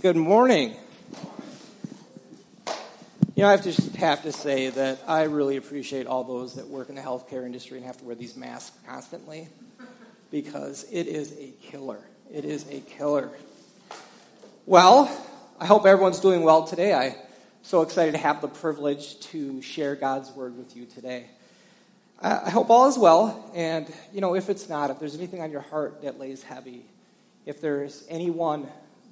Good morning. You know, I have to just have to say that I really appreciate all those that work in the healthcare industry and have to wear these masks constantly because it is a killer. It is a killer. Well, I hope everyone's doing well today. I'm so excited to have the privilege to share God's word with you today. I hope all is well, and you know, if it's not, if there's anything on your heart that lays heavy, if there's anyone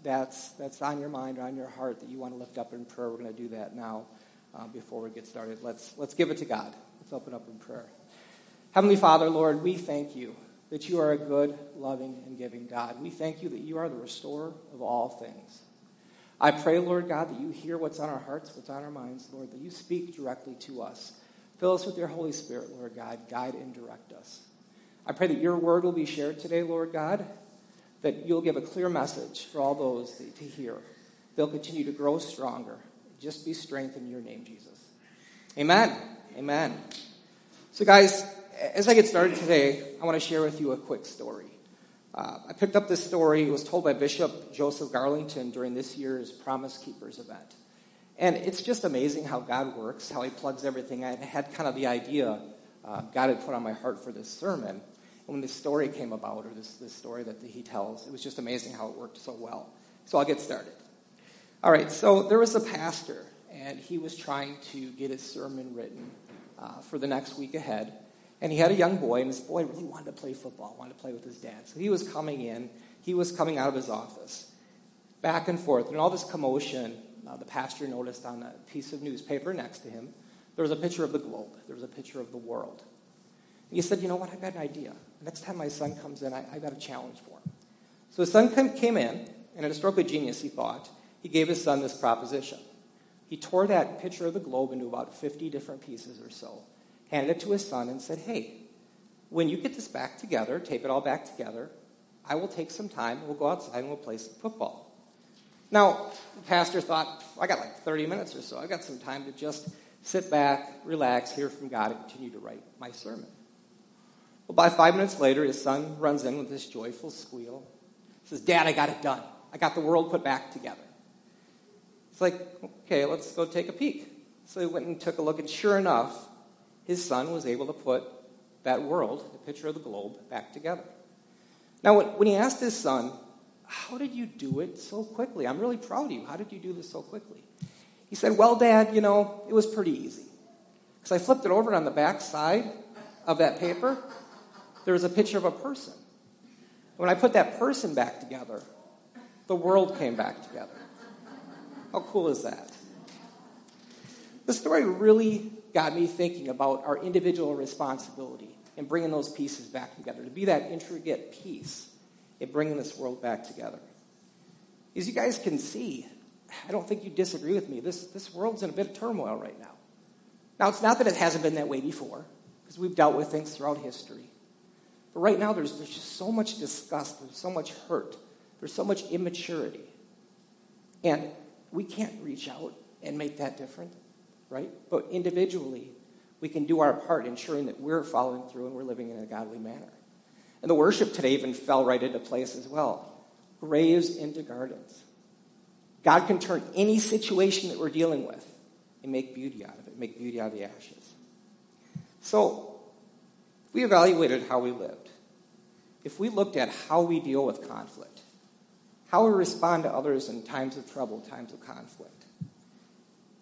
that's, that's on your mind or on your heart that you want to lift up in prayer, we're going to do that now uh, before we get started. Let's, let's give it to God. Let's open up in prayer. Heavenly Father, Lord, we thank you that you are a good, loving, and giving God. We thank you that you are the restorer of all things. I pray, Lord God, that you hear what's on our hearts, what's on our minds, Lord, that you speak directly to us. Fill us with your Holy Spirit, Lord God. Guide and direct us. I pray that your word will be shared today, Lord God, that you'll give a clear message for all those to hear. They'll continue to grow stronger. Just be strengthened in your name, Jesus. Amen. Amen. So, guys, as I get started today, I want to share with you a quick story. Uh, I picked up this story. It was told by Bishop Joseph Garlington during this year's Promise Keepers event. And it's just amazing how God works, how He plugs everything. I had kind of the idea uh, God had put on my heart for this sermon when this story came about, or this, this story that he tells, it was just amazing how it worked so well. So I'll get started. All right, so there was a pastor, and he was trying to get his sermon written uh, for the next week ahead. And he had a young boy, and this boy really wanted to play football, wanted to play with his dad. So he was coming in, he was coming out of his office, back and forth. And all this commotion, uh, the pastor noticed on a piece of newspaper next to him, there was a picture of the globe, there was a picture of the world. And he said, You know what? I've got an idea. Next time my son comes in, I, have got a challenge for him. So his son came in, and at a stroke of genius, he thought, he gave his son this proposition. He tore that picture of the globe into about 50 different pieces or so, handed it to his son, and said, Hey, when you get this back together, tape it all back together, I will take some time, we'll go outside and we'll play some football. Now, the pastor thought, I got like 30 minutes or so. I got some time to just sit back, relax, hear from God, and continue to write my sermon. Well, by five minutes later, his son runs in with this joyful squeal. He says, Dad, I got it done. I got the world put back together. It's like, okay, let's go take a peek. So he went and took a look, and sure enough, his son was able to put that world, the picture of the globe, back together. Now, when he asked his son, How did you do it so quickly? I'm really proud of you. How did you do this so quickly? He said, Well, Dad, you know, it was pretty easy. Because I flipped it over on the back side of that paper, there was a picture of a person. When I put that person back together, the world came back together. How cool is that? The story really got me thinking about our individual responsibility in bringing those pieces back together, to be that intricate piece in bringing this world back together. As you guys can see, I don't think you disagree with me. This, this world's in a bit of turmoil right now. Now, it's not that it hasn't been that way before, because we've dealt with things throughout history. But right now, there's, there's just so much disgust, there's so much hurt, there's so much immaturity. And we can't reach out and make that different, right? But individually, we can do our part ensuring that we're following through and we're living in a godly manner. And the worship today even fell right into place as well graves into gardens. God can turn any situation that we're dealing with and make beauty out of it, make beauty out of the ashes. So, we evaluated how we lived, if we looked at how we deal with conflict, how we respond to others in times of trouble, times of conflict,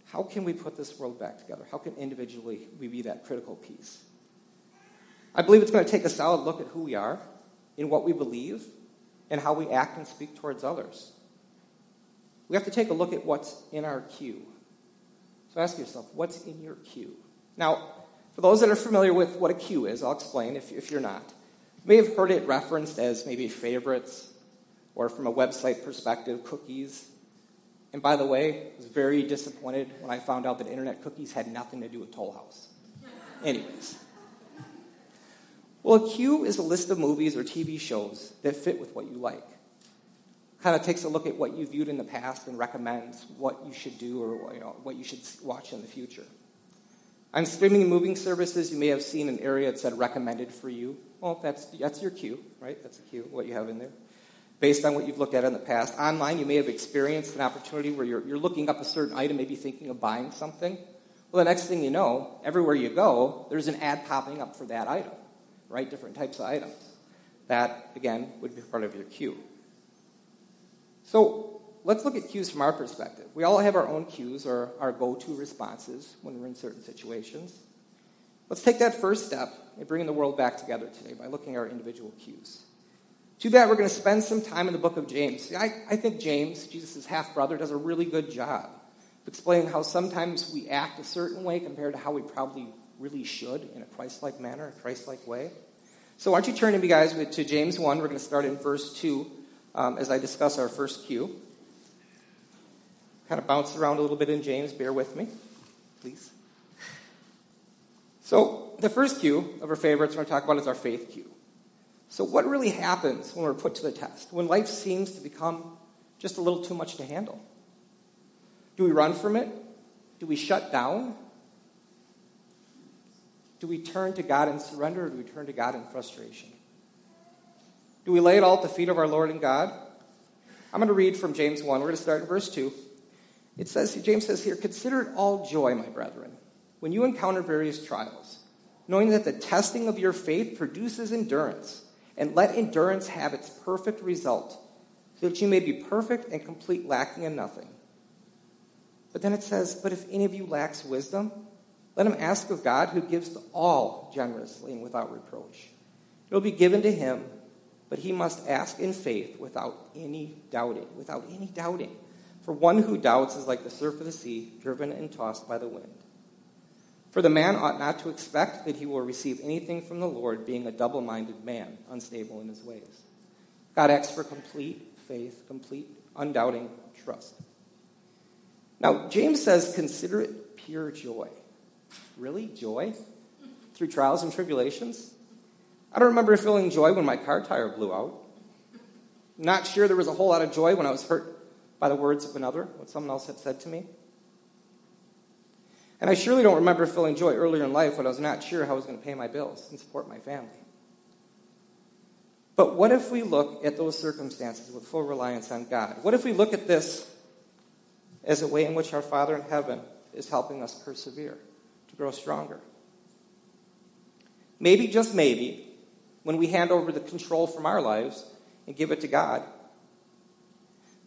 how can we put this world back together? How can individually we be that critical piece? I believe it's going to take a solid look at who we are, in what we believe, and how we act and speak towards others. We have to take a look at what's in our queue. So ask yourself, what's in your queue? Now, for those that are familiar with what a queue is, I'll explain if, if you're not. You may have heard it referenced as maybe favorites, or from a website perspective, cookies. And by the way, I was very disappointed when I found out that internet cookies had nothing to do with Toll House. Anyways. Well, a queue is a list of movies or TV shows that fit with what you like. Kind of takes a look at what you viewed in the past and recommends what you should do or you know, what you should watch in the future. On streaming moving services, you may have seen an area that said recommended for you. Well, that's, that's your cue, right? That's a cue, what you have in there. based on what you've looked at in the past. Online, you may have experienced an opportunity where you're, you're looking up a certain item, maybe thinking of buying something. Well, the next thing you know, everywhere you go, there's an ad popping up for that item, right? Different types of items. That, again, would be part of your cue. So let's look at cues from our perspective. We all have our own cues or our go to responses when we're in certain situations. Let's take that first step in bringing the world back together today by looking at our individual cues. To that, we're going to spend some time in the book of James. I, I think James, Jesus' half brother, does a really good job of explaining how sometimes we act a certain way compared to how we probably really should in a Christ like manner, a Christ like way. So, why don't you turn to me, guys, to James 1. We're going to start in verse 2 um, as I discuss our first cue. Kind of bounce around a little bit in James. Bear with me, please. So, the first cue of our favorites we're going to talk about is our faith cue. So, what really happens when we're put to the test? When life seems to become just a little too much to handle? Do we run from it? Do we shut down? Do we turn to God in surrender or do we turn to God in frustration? Do we lay it all at the feet of our Lord and God? I'm going to read from James 1. We're going to start in verse 2. It says, James says here, Consider it all joy, my brethren, when you encounter various trials, knowing that the testing of your faith produces endurance, and let endurance have its perfect result, so that you may be perfect and complete, lacking in nothing. But then it says, But if any of you lacks wisdom, let him ask of God, who gives to all generously and without reproach. It will be given to him, but he must ask in faith without any doubting. Without any doubting. For one who doubts is like the surf of the sea, driven and tossed by the wind. For the man ought not to expect that he will receive anything from the Lord, being a double minded man, unstable in his ways. God asks for complete faith, complete, undoubting trust. Now, James says, consider it pure joy. Really? Joy? Through trials and tribulations? I don't remember feeling joy when my car tire blew out. Not sure there was a whole lot of joy when I was hurt by the words of another, what someone else had said to me. And I surely don't remember feeling joy earlier in life when I was not sure how I was going to pay my bills and support my family. But what if we look at those circumstances with full reliance on God? What if we look at this as a way in which our Father in heaven is helping us persevere, to grow stronger? Maybe, just maybe, when we hand over the control from our lives and give it to God,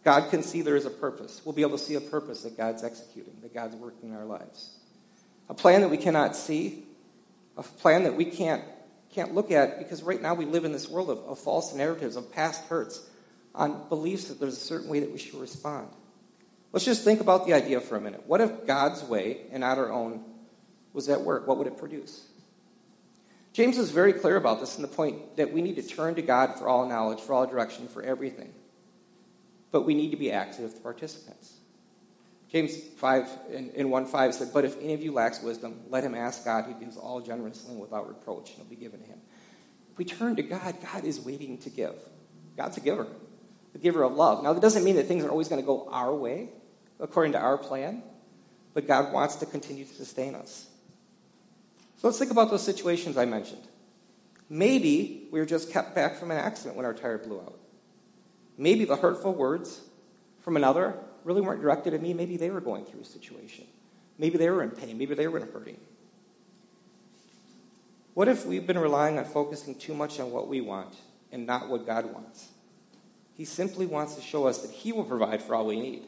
God can see there is a purpose. We'll be able to see a purpose that God's executing, that God's working in our lives. A plan that we cannot see, a plan that we can't, can't look at because right now we live in this world of, of false narratives, of past hurts, on beliefs that there's a certain way that we should respond. Let's just think about the idea for a minute. What if God's way and not our own was at work? What would it produce? James is very clear about this in the point that we need to turn to God for all knowledge, for all direction, for everything but we need to be active participants. James 5 in, in 1 5 said, But if any of you lacks wisdom, let him ask God, who gives all generously and without reproach, and it'll be given to him. If we turn to God, God is waiting to give. God's a giver, the giver of love. Now, that doesn't mean that things are always going to go our way, according to our plan, but God wants to continue to sustain us. So let's think about those situations I mentioned. Maybe we were just kept back from an accident when our tire blew out. Maybe the hurtful words from another really weren't directed at me. Maybe they were going through a situation. Maybe they were in pain. Maybe they were in hurting. What if we've been relying on focusing too much on what we want and not what God wants? He simply wants to show us that He will provide for all we need.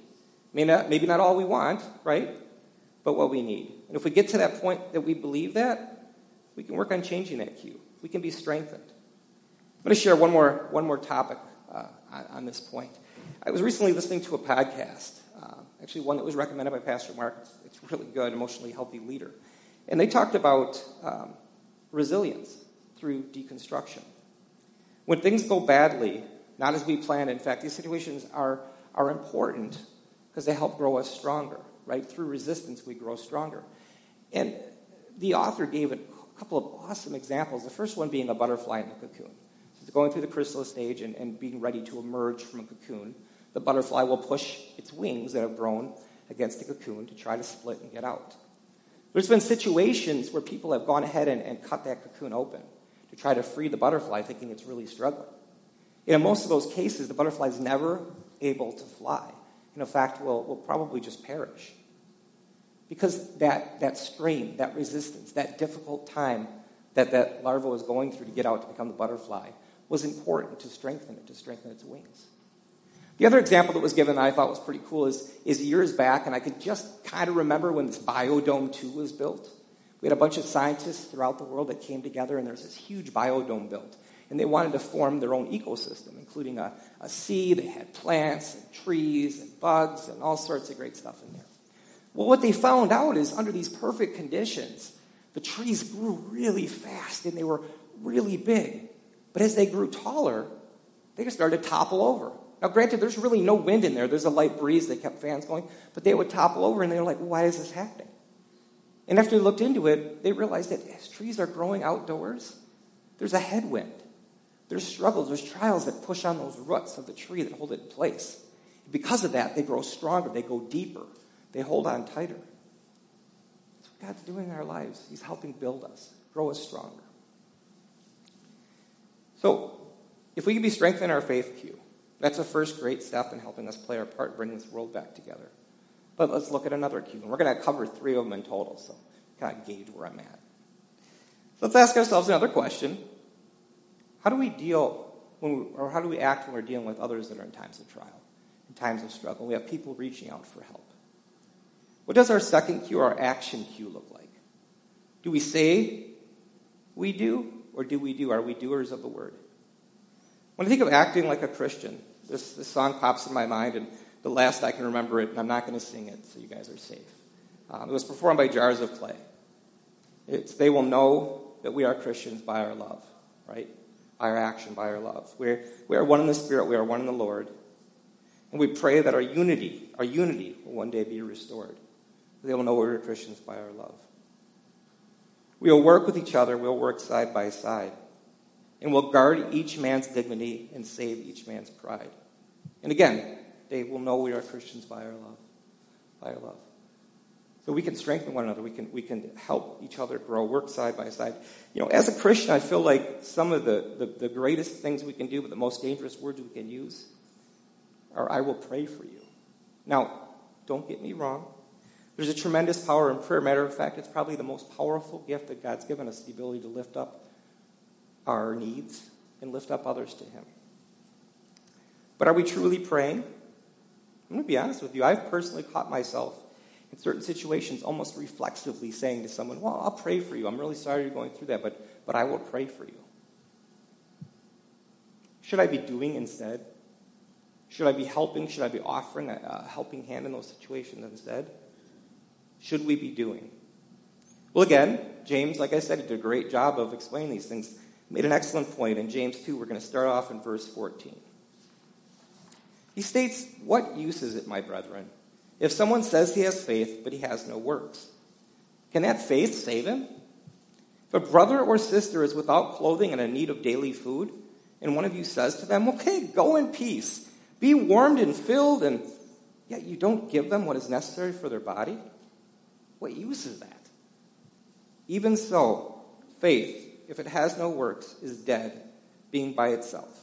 Maybe not, maybe not all we want, right? But what we need. And if we get to that point that we believe that, we can work on changing that cue. We can be strengthened. I'm going to share one more, one more topic on, this point. I was recently listening to a podcast, uh, actually one that was recommended by Pastor Mark. It's, it's, really good, emotionally healthy leader. And they talked about um, resilience through deconstruction. When things go badly, not as we planned, in fact, these situations are, are important because they help grow us stronger, right? Through resistance, we grow stronger. And the author gave a couple of awesome examples, the first one being a butterfly in the cocoon going through the chrysalis stage and, and being ready to emerge from a cocoon, the butterfly will push its wings that have grown against the cocoon to try to split and get out. There's been situations where people have gone ahead and, and cut that cocoon open to try to free the butterfly, thinking it's really struggling. In most of those cases, the butterfly is never able to fly. In fact, will, will probably just perish. Because that, that strain, that resistance, that difficult time that that larva was going through to get out to become the butterfly was important to strengthen it, to strengthen its wings. The other example that was given that I thought was pretty cool is, is years back, and I could just kind of remember when this Biodome 2 was built. We had a bunch of scientists throughout the world that came together, and there's this huge biodome built. And they wanted to form their own ecosystem, including a, a sea. They had plants and trees and bugs and all sorts of great stuff in there. Well, what they found out is under these perfect conditions, the trees grew really fast and they were really big. But as they grew taller, they just started to topple over. Now, granted, there's really no wind in there. There's a light breeze that kept fans going, but they would topple over and they were like, why is this happening? And after they looked into it, they realized that as trees are growing outdoors, there's a headwind. There's struggles, there's trials that push on those roots of the tree that hold it in place. Because of that, they grow stronger, they go deeper, they hold on tighter. That's what God's doing in our lives. He's helping build us, grow us stronger. So, if we can be strengthened in our faith, Q, that's a first great step in helping us play our part, bringing this world back together. But let's look at another Q. And we're going to cover three of them in total, so kind of gauge where I'm at. So let's ask ourselves another question. How do we deal, when we, or how do we act when we're dealing with others that are in times of trial, in times of struggle? We have people reaching out for help. What does our second Q, our action Q, look like? Do we say we do, or do we do? Are we doers of the word? When I think of acting like a Christian, this, this song pops in my mind, and the last I can remember it, and I'm not going to sing it, so you guys are safe. Um, it was performed by Jars of Clay. It's, they will know that we are Christians by our love, right? By our action, by our love. We're, we are one in the Spirit, we are one in the Lord. And we pray that our unity, our unity will one day be restored. They will know we're Christians by our love. We will work with each other, we'll work side by side. And we'll guard each man's dignity and save each man's pride. And again, they will know we are Christians by our love. By our love. So we can strengthen one another. We can, we can help each other grow, work side by side. You know, as a Christian, I feel like some of the, the, the greatest things we can do, but the most dangerous words we can use are, I will pray for you. Now, don't get me wrong. There's a tremendous power in prayer. Matter of fact, it's probably the most powerful gift that God's given us the ability to lift up our needs and lift up others to Him. But are we truly praying? I'm going to be honest with you. I've personally caught myself in certain situations almost reflexively saying to someone, Well, I'll pray for you. I'm really sorry you're going through that, but, but I will pray for you. Should I be doing instead? Should I be helping? Should I be offering a, a helping hand in those situations instead? Should we be doing? Well, again, James, like I said, he did a great job of explaining these things. Made an excellent point in James 2. We're going to start off in verse 14. He states, What use is it, my brethren, if someone says he has faith, but he has no works? Can that faith save him? If a brother or sister is without clothing and in need of daily food, and one of you says to them, Okay, go in peace, be warmed and filled, and yet you don't give them what is necessary for their body, what use is that? Even so, faith, if it has no works, is dead, being by itself.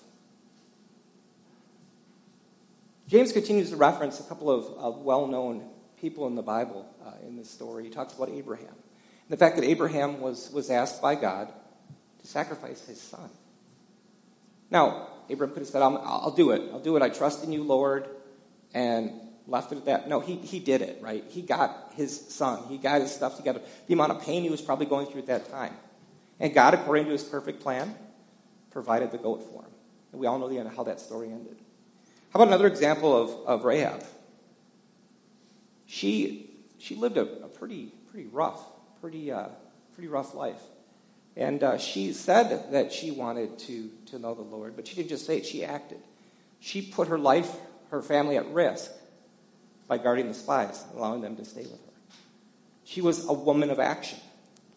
James continues to reference a couple of, of well known people in the Bible uh, in this story. He talks about Abraham. And the fact that Abraham was, was asked by God to sacrifice his son. Now, Abraham could have said, I'll, I'll do it. I'll do it. I trust in you, Lord. And left it at that. No, he, he did it, right? He got his son. He got his stuff together. The amount of pain he was probably going through at that time. And God, according to his perfect plan, provided the goat for him. And we all know the end, how that story ended. How about another example of, of Rahab? She, she lived a, a pretty, pretty rough, pretty, uh, pretty rough life. And uh, she said that she wanted to, to know the Lord, but she didn't just say it, she acted. She put her life, her family at risk by guarding the spies, allowing them to stay with her. She was a woman of action.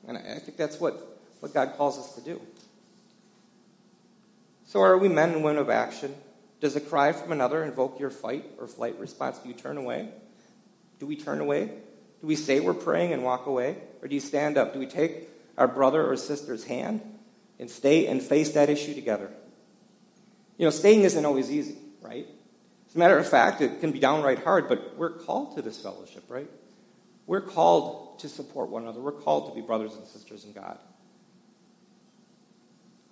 And I think that's what, what God calls us to do. So, are we men and women of action? Does a cry from another invoke your fight or flight response? Do you turn away? Do we turn away? Do we say we're praying and walk away? Or do you stand up? Do we take our brother or sister's hand and stay and face that issue together? You know, staying isn't always easy, right? As a matter of fact, it can be downright hard, but we're called to this fellowship, right? We're called to support one another. We're called to be brothers and sisters in God.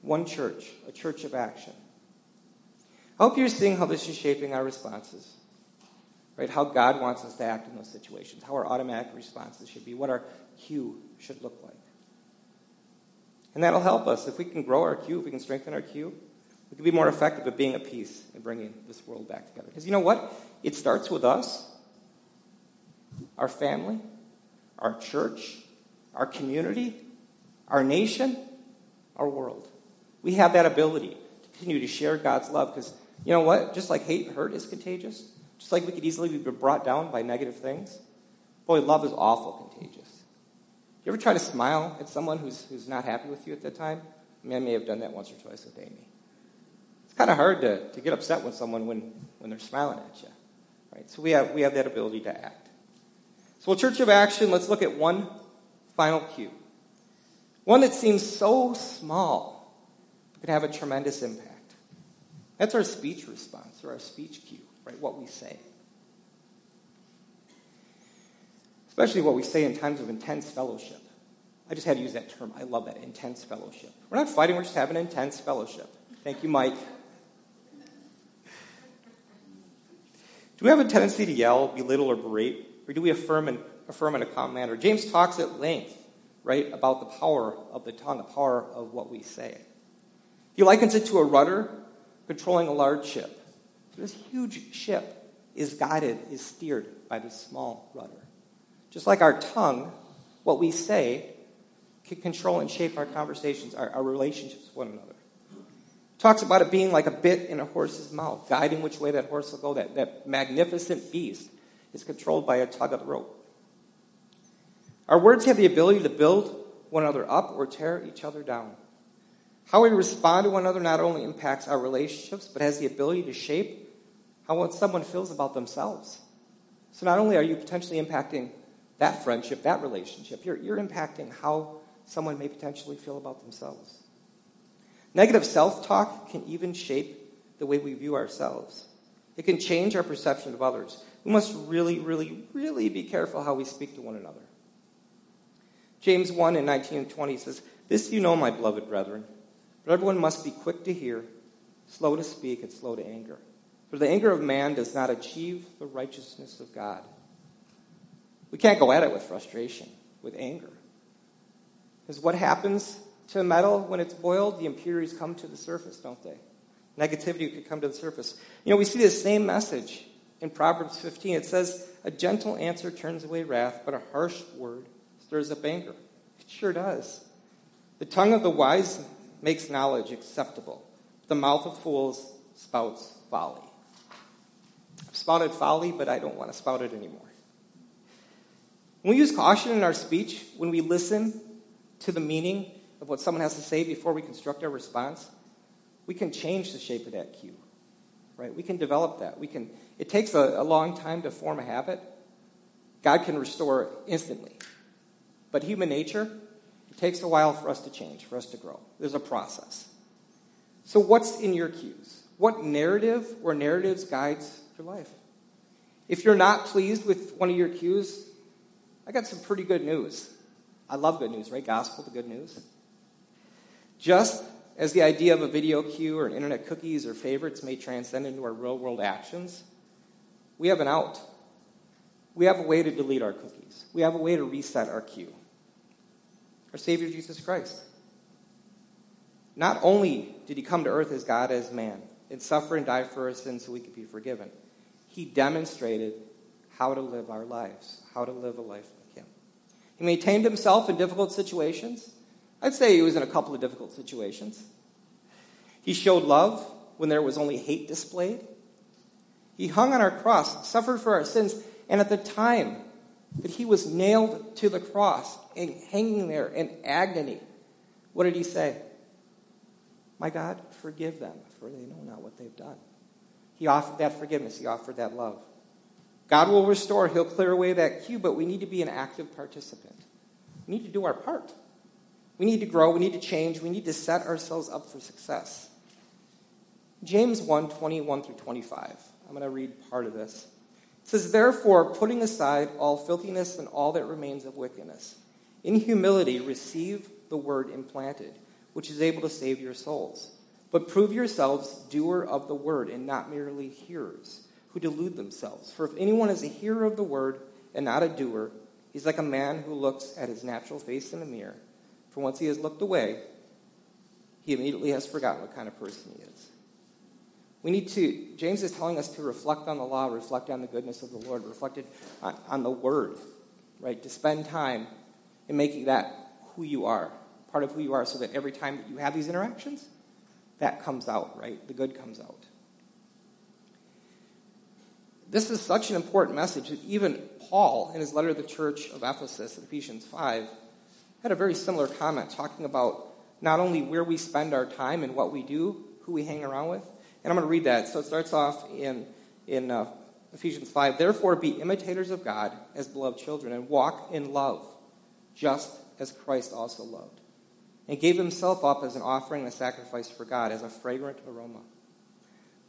One church, a church of action. I hope you're seeing how this is shaping our responses, right? How God wants us to act in those situations, how our automatic responses should be, what our cue should look like. And that'll help us. If we can grow our cue, if we can strengthen our cue, we can be more effective at being at peace and bringing this world back together. Because you know what? It starts with us, our family, our church, our community, our nation, our world. We have that ability to continue to share God's love because you know what? Just like hate and hurt is contagious, just like we could easily be brought down by negative things, boy, love is awful contagious. You ever try to smile at someone who's, who's not happy with you at that time? I mean, I may have done that once or twice with Amy kind of hard to, to get upset with someone when, when they're smiling at you. Right? So we have, we have that ability to act. So, Church of Action, let's look at one final cue. One that seems so small, can have a tremendous impact. That's our speech response, or our speech cue, right? What we say. Especially what we say in times of intense fellowship. I just had to use that term. I love that, intense fellowship. We're not fighting, we're just having intense fellowship. Thank you, Mike. Do we have a tendency to yell, belittle, or berate? Or do we affirm and affirm in a calm manner? James talks at length, right, about the power of the tongue, the power of what we say. He likens it to a rudder controlling a large ship. So this huge ship is guided, is steered by this small rudder. Just like our tongue, what we say can control and shape our conversations, our, our relationships with one another. Talks about it being like a bit in a horse's mouth, guiding which way that horse will go. That, that magnificent beast is controlled by a tug of the rope. Our words have the ability to build one another up or tear each other down. How we respond to one another not only impacts our relationships, but has the ability to shape how someone feels about themselves. So not only are you potentially impacting that friendship, that relationship, you're, you're impacting how someone may potentially feel about themselves. Negative self talk can even shape the way we view ourselves. It can change our perception of others. We must really, really, really be careful how we speak to one another. James 1 in 19 and 20 says, This you know, my beloved brethren, but everyone must be quick to hear, slow to speak, and slow to anger. For the anger of man does not achieve the righteousness of God. We can't go at it with frustration, with anger. Because what happens to metal when it's boiled, the impurities come to the surface, don't they? Negativity could come to the surface. You know, we see this same message in Proverbs 15. It says, A gentle answer turns away wrath, but a harsh word stirs up anger. It sure does. The tongue of the wise makes knowledge acceptable. The mouth of fools spouts folly. I've spouted folly, but I don't want to spout it anymore. When we use caution in our speech, when we listen to the meaning of what someone has to say before we construct our response, we can change the shape of that cue. Right? We can develop that. We can it takes a, a long time to form a habit. God can restore instantly. But human nature, it takes a while for us to change, for us to grow. There's a process. So what's in your cues? What narrative or narratives guides your life? If you're not pleased with one of your cues, I got some pretty good news. I love good news, right? Gospel, the good news. Just as the idea of a video cue or internet cookies or favorites may transcend into our real world actions, we have an out. We have a way to delete our cookies. We have a way to reset our cue. Our Savior Jesus Christ. Not only did he come to earth as God, as man, and suffer and die for our sins so we could be forgiven, he demonstrated how to live our lives, how to live a life like him. He maintained himself in difficult situations. I'd say he was in a couple of difficult situations. He showed love when there was only hate displayed. He hung on our cross, suffered for our sins, and at the time that he was nailed to the cross and hanging there in agony, what did he say? My God, forgive them, for they know not what they've done. He offered that forgiveness, he offered that love. God will restore, he'll clear away that cue, but we need to be an active participant. We need to do our part. We need to grow. We need to change. We need to set ourselves up for success. James 1 21 through 25. I'm going to read part of this. It says, Therefore, putting aside all filthiness and all that remains of wickedness, in humility receive the word implanted, which is able to save your souls. But prove yourselves doer of the word and not merely hearers, who delude themselves. For if anyone is a hearer of the word and not a doer, he's like a man who looks at his natural face in a mirror. For once he has looked away, he immediately has forgotten what kind of person he is. We need to, James is telling us to reflect on the law, reflect on the goodness of the Lord, reflect on, on the word, right? To spend time in making that who you are, part of who you are, so that every time that you have these interactions, that comes out, right? The good comes out. This is such an important message that even Paul, in his letter to the church of Ephesus in Ephesians 5, had a very similar comment talking about not only where we spend our time and what we do, who we hang around with. And I'm going to read that. So it starts off in, in uh, Ephesians 5 Therefore, be imitators of God as beloved children, and walk in love, just as Christ also loved, and gave himself up as an offering and a sacrifice for God, as a fragrant aroma.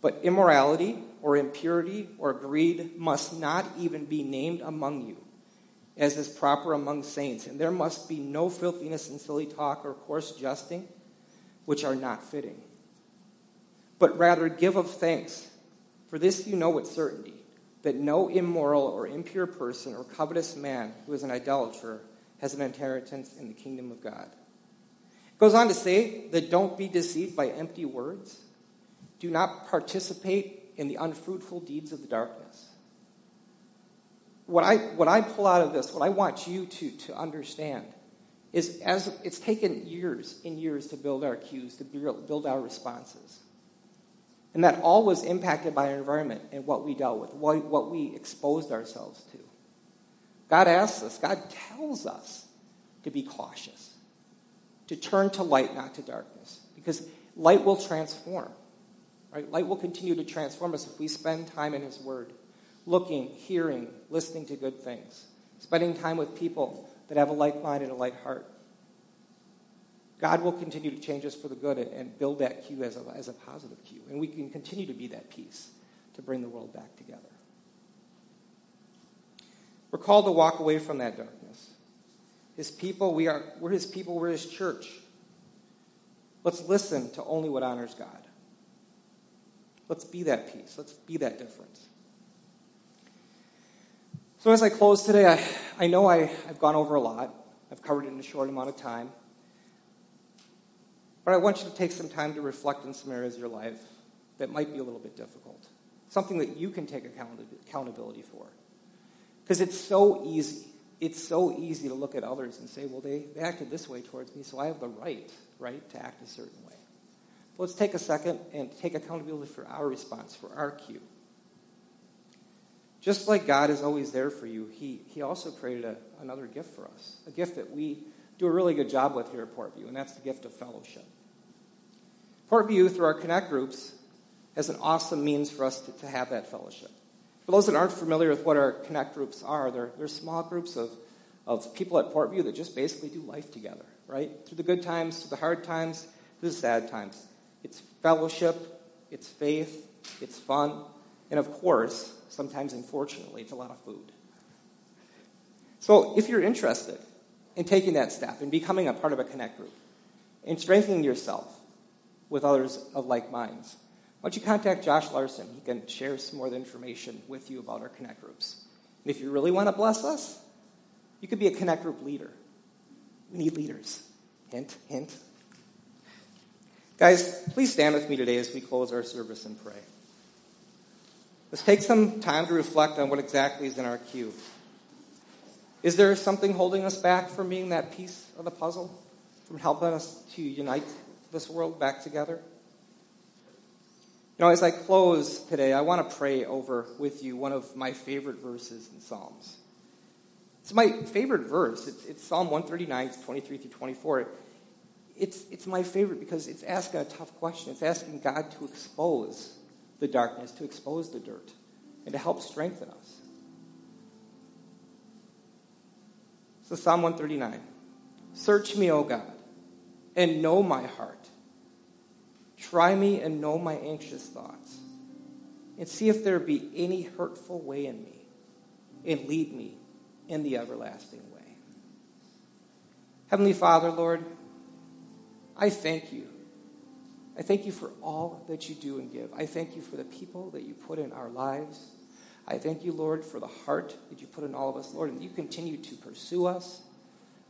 But immorality or impurity or greed must not even be named among you, as is proper among saints. And there must be no filthiness and silly talk or coarse jesting, which are not fitting. But rather give of thanks, for this you know with certainty, that no immoral or impure person or covetous man who is an idolater has an inheritance in the kingdom of God. It goes on to say that don't be deceived by empty words do not participate in the unfruitful deeds of the darkness. What I, what I pull out of this, what I want you to, to understand, is as it's taken years and years to build our cues, to build our responses. And that all was impacted by our environment and what we dealt with, what, what we exposed ourselves to. God asks us, God tells us to be cautious, to turn to light, not to darkness, because light will transform. Right? Light will continue to transform us if we spend time in His Word, looking, hearing, listening to good things, spending time with people that have a like mind and a like heart. God will continue to change us for the good and build that cue as a, as a positive cue. And we can continue to be that peace to bring the world back together. We're called to walk away from that darkness. His people, we are, we're his people, we're his church. Let's listen to only what honors God. Let's be that peace. Let's be that difference. So, as I close today, I, I know I, I've gone over a lot. I've covered it in a short amount of time. But I want you to take some time to reflect on some areas of your life that might be a little bit difficult. Something that you can take accountability for. Because it's so easy. It's so easy to look at others and say, well, they, they acted this way towards me, so I have the right, right, to act a certain way. Let's take a second and take accountability for our response, for our cue. Just like God is always there for you, He, he also created a, another gift for us, a gift that we do a really good job with here at Portview, and that's the gift of fellowship. Portview, through our Connect groups, has an awesome means for us to, to have that fellowship. For those that aren't familiar with what our Connect groups are, they're, they're small groups of, of people at Portview that just basically do life together, right? Through the good times, through the hard times, through the sad times. It's fellowship, it's faith, it's fun, and of course, sometimes unfortunately, it's a lot of food. So if you're interested in taking that step and becoming a part of a Connect group and strengthening yourself with others of like minds, why don't you contact Josh Larson? He can share some more information with you about our Connect groups. And if you really want to bless us, you could be a Connect group leader. We need leaders. Hint, hint. Guys, please stand with me today as we close our service and pray. Let's take some time to reflect on what exactly is in our queue. Is there something holding us back from being that piece of the puzzle, from helping us to unite this world back together? You know, as I close today, I want to pray over with you one of my favorite verses in Psalms. It's my favorite verse. It's, it's Psalm 139, 23 through 24 it's, it's my favorite because it's asking a tough question. It's asking God to expose the darkness, to expose the dirt, and to help strengthen us. So, Psalm 139 Search me, O God, and know my heart. Try me and know my anxious thoughts, and see if there be any hurtful way in me, and lead me in the everlasting way. Heavenly Father, Lord, I thank you. I thank you for all that you do and give. I thank you for the people that you put in our lives. I thank you, Lord, for the heart that you put in all of us, Lord, and you continue to pursue us,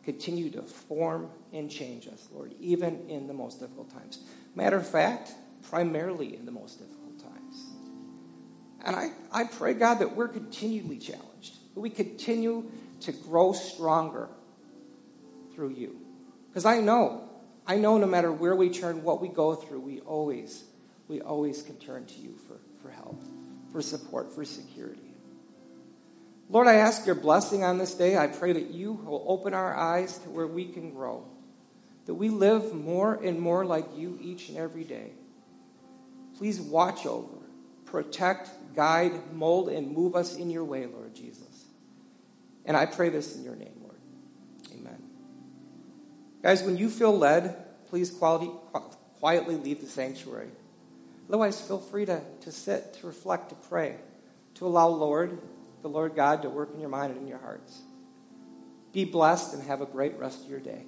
continue to form and change us, Lord, even in the most difficult times. Matter of fact, primarily in the most difficult times. And I, I pray, God, that we're continually challenged, that we continue to grow stronger through you. Because I know, I know no matter where we turn, what we go through, we always, we always can turn to you for, for help, for support, for security. Lord, I ask your blessing on this day. I pray that you will open our eyes to where we can grow, that we live more and more like you each and every day. Please watch over, protect, guide, mold, and move us in your way, Lord Jesus. And I pray this in your name. Guys, when you feel led, please quality, quietly leave the sanctuary. Otherwise, feel free to, to sit, to reflect, to pray, to allow Lord, the Lord God, to work in your mind and in your hearts. Be blessed and have a great rest of your day.